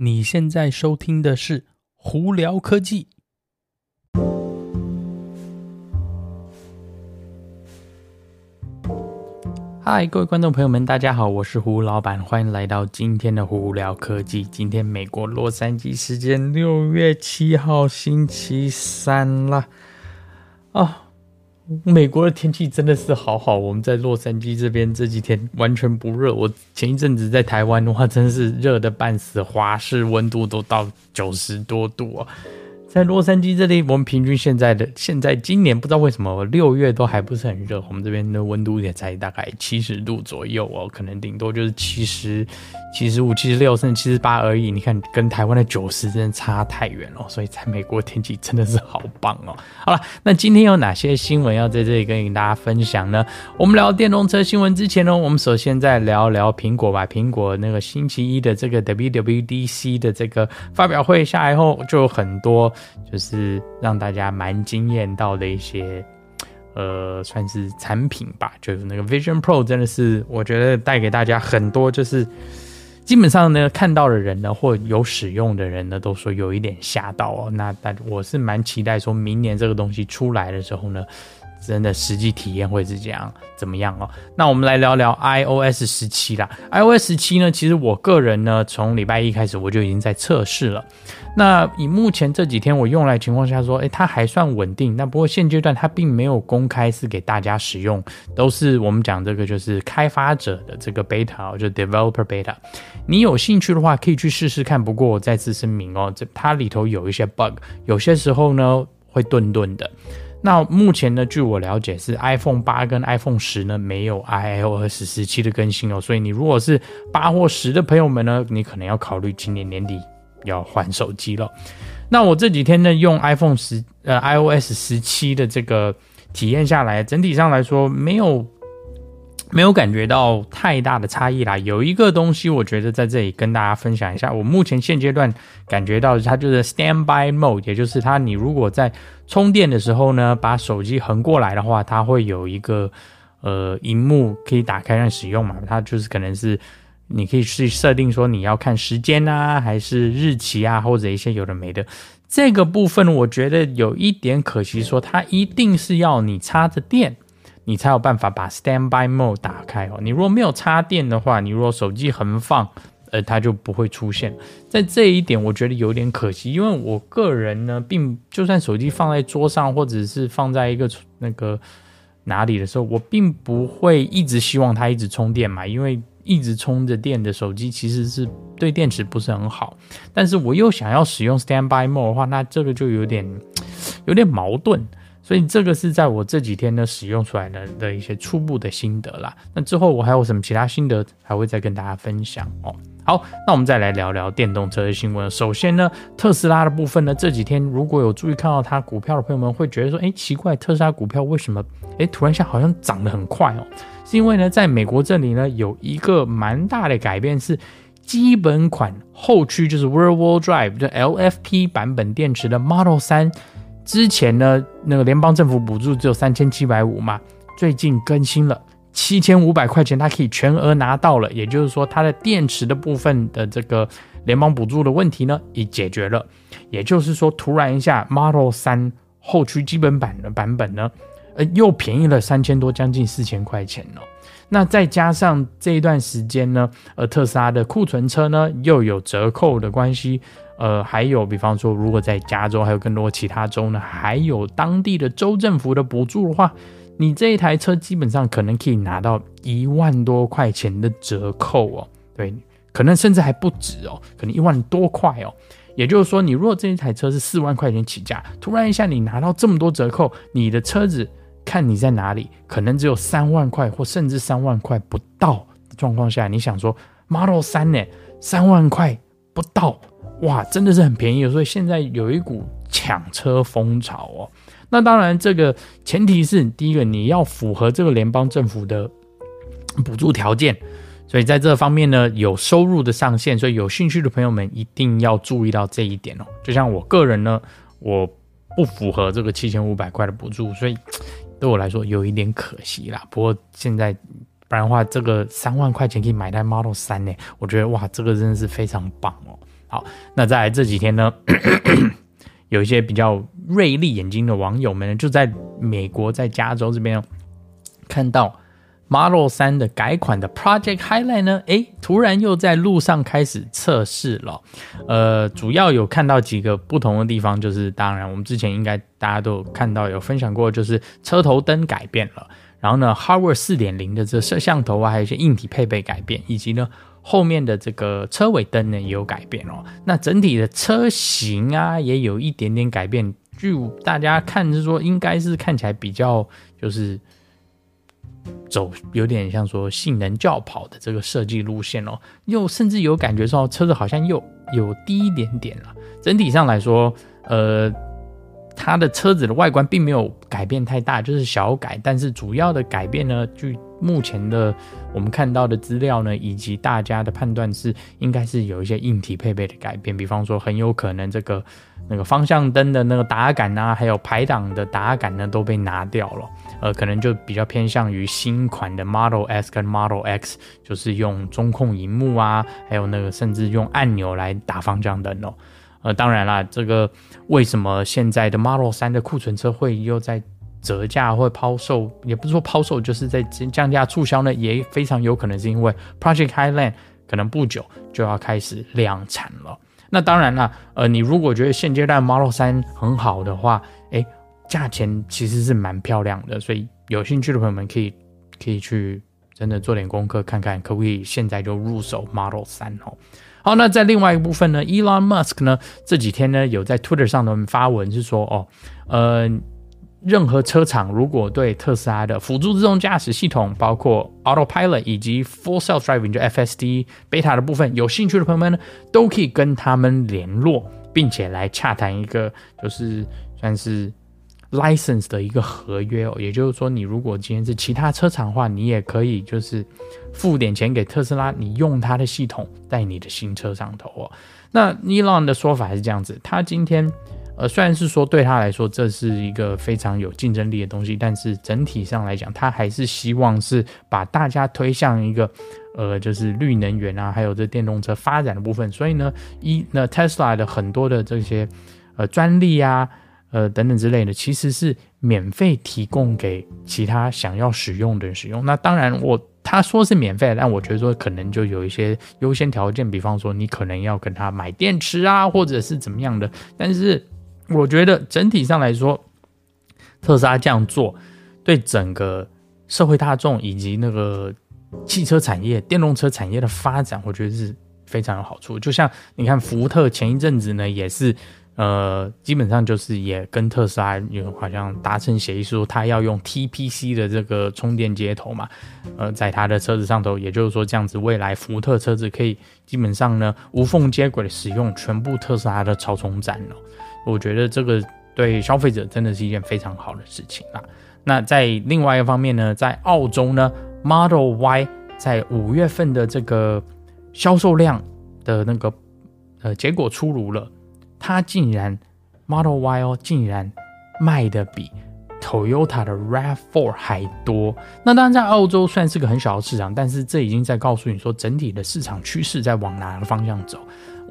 你现在收听的是《胡聊科技》。嗨，各位观众朋友们，大家好，我是胡老板，欢迎来到今天的《胡聊科技》。今天美国洛杉矶时间六月七号星期三了哦。美国的天气真的是好好，我们在洛杉矶这边这几天完全不热。我前一阵子在台湾的话，真是热得半死，华氏温度都到九十多度啊。在洛杉矶这里，我们平均现在的现在今年不知道为什么六月都还不是很热，我们这边的温度也才大概七十度左右哦，可能顶多就是七十。七十五、七十六甚至七十八而已，你看跟台湾的九十真的差太远了，所以在美国天气真的是好棒哦。好了，那今天有哪些新闻要在这里跟大家分享呢？我们聊电动车新闻之前呢，我们首先再聊聊苹果吧。苹果那个星期一的这个 WWDC 的这个发表会下来后，就有很多就是让大家蛮惊艳到的一些。呃，算是产品吧，就是那个 Vision Pro，真的是我觉得带给大家很多，就是基本上呢，看到的人呢，或有使用的人呢，都说有一点吓到哦。那但我是蛮期待，说明年这个东西出来的时候呢。真的实际体验会是这样怎么样哦？那我们来聊聊 iOS 十七啦。iOS 十七呢，其实我个人呢，从礼拜一开始我就已经在测试了。那以目前这几天我用来情况下说，诶，它还算稳定。那不过现阶段它并没有公开是给大家使用，都是我们讲这个就是开发者的这个 beta，就 developer beta。你有兴趣的话可以去试试看。不过我再次声明哦，这它里头有一些 bug，有些时候呢会顿顿的。那目前呢，据我了解是 iPhone 八跟 iPhone 十呢没有 iOS 十七的更新哦，所以你如果是八或十的朋友们呢，你可能要考虑今年年底要换手机了。那我这几天呢用 iPhone 十呃 iOS 十七的这个体验下来，整体上来说没有。没有感觉到太大的差异啦。有一个东西，我觉得在这里跟大家分享一下。我目前现阶段感觉到它就是 Standby Mode，也就是它你如果在充电的时候呢，把手机横过来的话，它会有一个呃荧幕可以打开让使用嘛。它就是可能是你可以去设定说你要看时间啊，还是日期啊，或者一些有的没的。这个部分我觉得有一点可惜，说它一定是要你插着电。你才有办法把 Standby Mode 打开哦。你如果没有插电的话，你如果手机横放，呃，它就不会出现。在这一点，我觉得有点可惜，因为我个人呢，并就算手机放在桌上，或者是放在一个那个哪里的时候，我并不会一直希望它一直充电嘛，因为一直充着电的手机其实是对电池不是很好。但是我又想要使用 Standby Mode 的话，那这个就有点有点矛盾。所以这个是在我这几天呢使用出来的的一些初步的心得啦。那之后我还有什么其他心得，还会再跟大家分享哦。好，那我们再来聊聊电动车的新闻。首先呢，特斯拉的部分呢，这几天如果有注意看到它股票的朋友们，会觉得说，哎，奇怪，特斯拉股票为什么，哎，突然一下好像涨得很快哦？是因为呢，在美国这里呢，有一个蛮大的改变，是基本款后驱就是 Rear Wheel Drive 的 LFP 版本电池的 Model 3。之前呢，那个联邦政府补助只有三千七百五嘛，最近更新了七千五百块钱，它可以全额拿到了。也就是说，它的电池的部分的这个联邦补助的问题呢，已解决了。也就是说，突然一下，Model 3后驱基本版的版本呢，呃，又便宜了三千多，将近四千块钱了。那再加上这一段时间呢，呃，特斯拉的库存车呢又有折扣的关系。呃，还有，比方说，如果在加州还有更多其他州呢，还有当地的州政府的补助的话，你这一台车基本上可能可以拿到一万多块钱的折扣哦。对，可能甚至还不止哦，可能一万多块哦。也就是说，你如果这一台车是四万块钱起价，突然一下你拿到这么多折扣，你的车子看你在哪里，可能只有三万块或甚至三万块不到的状况下，你想说 Model 3呢，三万块不到。哇，真的是很便宜，所以现在有一股抢车风潮哦。那当然，这个前提是第一个你要符合这个联邦政府的补助条件，所以在这方面呢有收入的上限，所以有兴趣的朋友们一定要注意到这一点哦。就像我个人呢，我不符合这个七千五百块的补助，所以对我来说有一点可惜啦。不过现在不然的话，这个三万块钱可以买台 Model 三呢，我觉得哇，这个真的是非常棒哦。好，那在这几天呢，有一些比较锐利眼睛的网友们呢，就在美国在加州这边看到。Model 3的改款的 Project Highlight 呢，诶，突然又在路上开始测试了。呃，主要有看到几个不同的地方，就是当然我们之前应该大家都有看到有分享过，就是车头灯改变了，然后呢，Hardware 4.0的这摄像头啊，还有一些硬体配备改变，以及呢后面的这个车尾灯呢也有改变哦。那整体的车型啊也有一点点改变，据大家看是说应该是看起来比较就是。走有点像说性能轿跑的这个设计路线哦，又甚至有感觉说车子好像又有低一点点了。整体上来说，呃，它的车子的外观并没有改变太大，就是小改。但是主要的改变呢，据目前的我们看到的资料呢，以及大家的判断是，应该是有一些硬体配备的改变，比方说很有可能这个。那个方向灯的那个打杆啊，还有排档的打杆呢，都被拿掉了。呃，可能就比较偏向于新款的 Model S 跟 Model X，就是用中控荧幕啊，还有那个甚至用按钮来打方向灯哦。呃，当然啦，这个为什么现在的 Model 3的库存车会又在折价或抛售，也不是说抛售，就是在降价促销呢？也非常有可能是因为 Project Highland 可能不久就要开始量产了。那当然了，呃，你如果觉得现阶段 Model 3很好的话，诶，价钱其实是蛮漂亮的，所以有兴趣的朋友们可以可以去真的做点功课，看看可不可以现在就入手 Model 3哦。好，那在另外一部分呢，Elon Musk 呢这几天呢有在 Twitter 上呢发文是说，哦，呃。任何车厂如果对特斯拉的辅助自动驾驶系统，包括 Autopilot 以及 Full Self Driving 就 FSD Beta 的部分有兴趣的朋友们呢，都可以跟他们联络，并且来洽谈一个就是算是 license 的一个合约哦。也就是说，你如果今天是其他车厂的话，你也可以就是付点钱给特斯拉，你用它的系统在你的新车上头哦。那 Elon 的说法是这样子，他今天。呃，虽然是说对他来说这是一个非常有竞争力的东西，但是整体上来讲，他还是希望是把大家推向一个，呃，就是绿能源啊，还有这电动车发展的部分。所以呢，一那 Tesla 的很多的这些呃专利啊，呃等等之类的，其实是免费提供给其他想要使用的人使用。那当然我，他说是免费，但我觉得说可能就有一些优先条件，比方说你可能要跟他买电池啊，或者是怎么样的，但是。我觉得整体上来说，特斯拉这样做对整个社会大众以及那个汽车产业、电动车产业的发展，我觉得是非常有好处。就像你看，福特前一阵子呢，也是呃，基本上就是也跟特斯拉有好像达成协议，说他要用 TPC 的这个充电接头嘛，呃，在他的车子上头，也就是说这样子，未来福特车子可以基本上呢无缝接轨的使用全部特斯拉的超充站了。我觉得这个对消费者真的是一件非常好的事情啦。那在另外一方面呢，在澳洲呢，Model Y 在五月份的这个销售量的那个呃结果出炉了，它竟然 Model Y 哦，竟然卖的比 Toyota 的 RAV4 还多。那当然在澳洲算是个很小的市场，但是这已经在告诉你说，整体的市场趋势在往哪个方向走。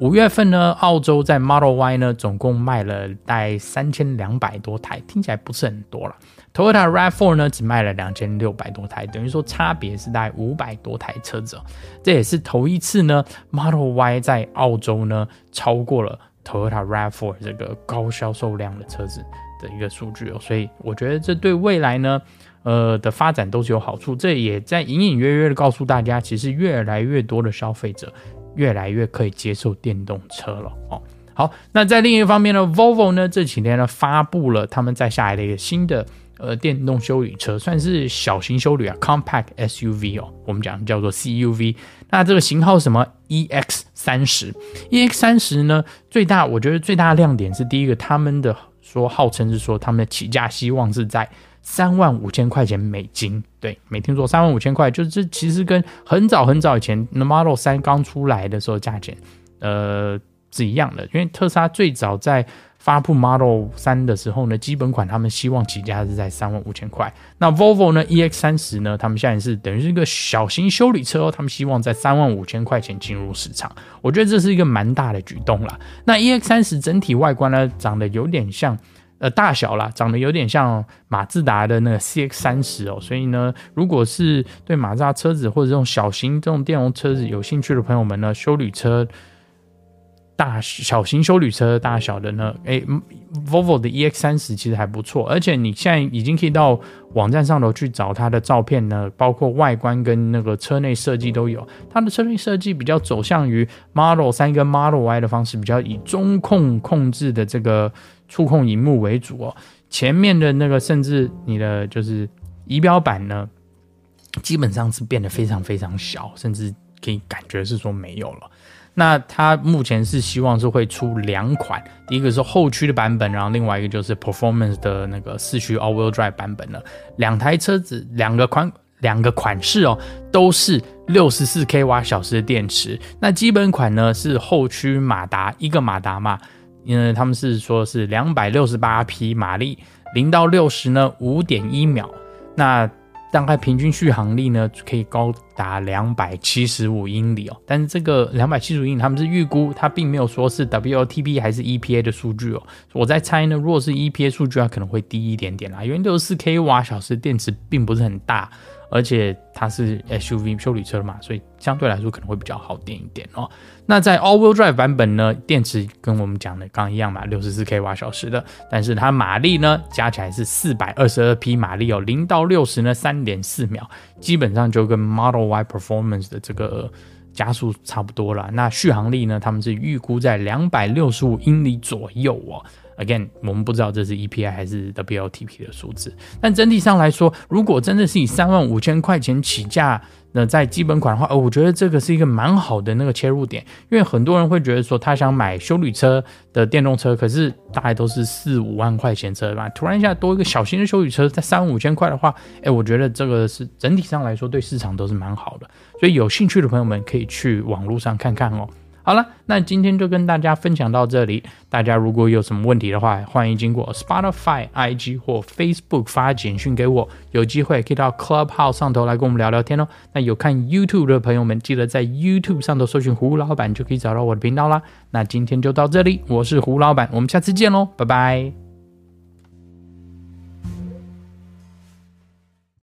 五月份呢，澳洲在 Model Y 呢，总共卖了大概三千两百多台，听起来不是很多了。Toyota RAV4 呢，只卖了两千六百多台，等于说差别是大概五百多台车子。这也是头一次呢，Model Y 在澳洲呢超过了 Toyota RAV4 这个高销售量的车子的一个数据哦。所以我觉得这对未来呢，呃的发展都是有好处。这也在隐隐约约的告诉大家，其实越来越多的消费者。越来越可以接受电动车了哦。好，那在另一方面呢，Volvo 呢这几天呢发布了他们在下来的一个新的呃电动休旅车，算是小型休旅啊，Compact SUV 哦，我们讲叫做 CUV。那这个型号什么？EX 三十。EX 三十呢，最大我觉得最大的亮点是第一个，他们的说号称是说他们的起价希望是在。三万五千块钱美金，对，没听错，三万五千块，就是这其实跟很早很早以前 Model 3刚出来的时候价钱，呃，是一样的。因为特斯拉最早在发布 Model 三的时候呢，基本款他们希望起价是在三万五千块。那 Volvo 呢，EX 三十呢，他们现在是等于是一个小型修旅车哦，他们希望在三万五千块钱进入市场。我觉得这是一个蛮大的举动啦。那 EX 三十整体外观呢，长得有点像，呃，大小啦，长得有点像马自达的那个 CX 三十哦。所以呢，如果是对马自达车子或者这种小型这种电动车子有兴趣的朋友们呢，修旅车。大小型修旅车大小的呢？诶、欸、Volvo 的 EX 三十其实还不错，而且你现在已经可以到网站上头去找它的照片呢，包括外观跟那个车内设计都有。它的车内设计比较走向于 Model 三跟 Model Y 的方式，比较以中控控制的这个触控荧幕为主哦。前面的那个甚至你的就是仪表板呢，基本上是变得非常非常小，甚至可以感觉是说没有了。那它目前是希望是会出两款，第一个是后驱的版本，然后另外一个就是 performance 的那个四驱 all-wheel drive 版本了。两台车子两个款两个款式哦，都是六十四 k 瓦小时的电池。那基本款呢是后驱马达一个马达嘛，因为他们是说是两百六十八匹马力，零到六十呢五点一秒。那大概平均续航力呢，可以高达两百七十五英里哦。但是这个两百七十五英里，他们是预估，它并没有说是 WLTP 还是 EPA 的数据哦。我在猜呢，如果是 EPA 数据，啊可能会低一点点啦，因为六十四 k 瓦小时电池并不是很大。而且它是 SUV 休旅车嘛，所以相对来说可能会比较好电一点哦。那在 All-Wheel Drive 版本呢，电池跟我们讲的刚刚一样嘛，六十四 k 瓦小时的，但是它马力呢加起来是四百二十二匹马力哦，零到六十呢三点四秒，基本上就跟 Model Y Performance 的这个加速差不多了。那续航力呢，他们是预估在两百六十五英里左右哦。Again，我们不知道这是 EPI 还是 WTP 的数字，但整体上来说，如果真的是以三万五千块钱起价，那在基本款的话，哦，我觉得这个是一个蛮好的那个切入点，因为很多人会觉得说他想买休旅车的电动车，可是大概都是四五万块钱车吧，突然一下多一个小型的休旅车在三万五千块的话，哎，我觉得这个是整体上来说对市场都是蛮好的，所以有兴趣的朋友们可以去网络上看看哦。好了，那今天就跟大家分享到这里。大家如果有什么问题的话，欢迎经过 Spotify、IG 或 Facebook 发简讯给我，有机会可以到 Clubhouse 上头来跟我们聊聊天哦。那有看 YouTube 的朋友们，记得在 YouTube 上头搜寻胡老板，就可以找到我的频道啦。那今天就到这里，我是胡老板，我们下次见喽，拜拜。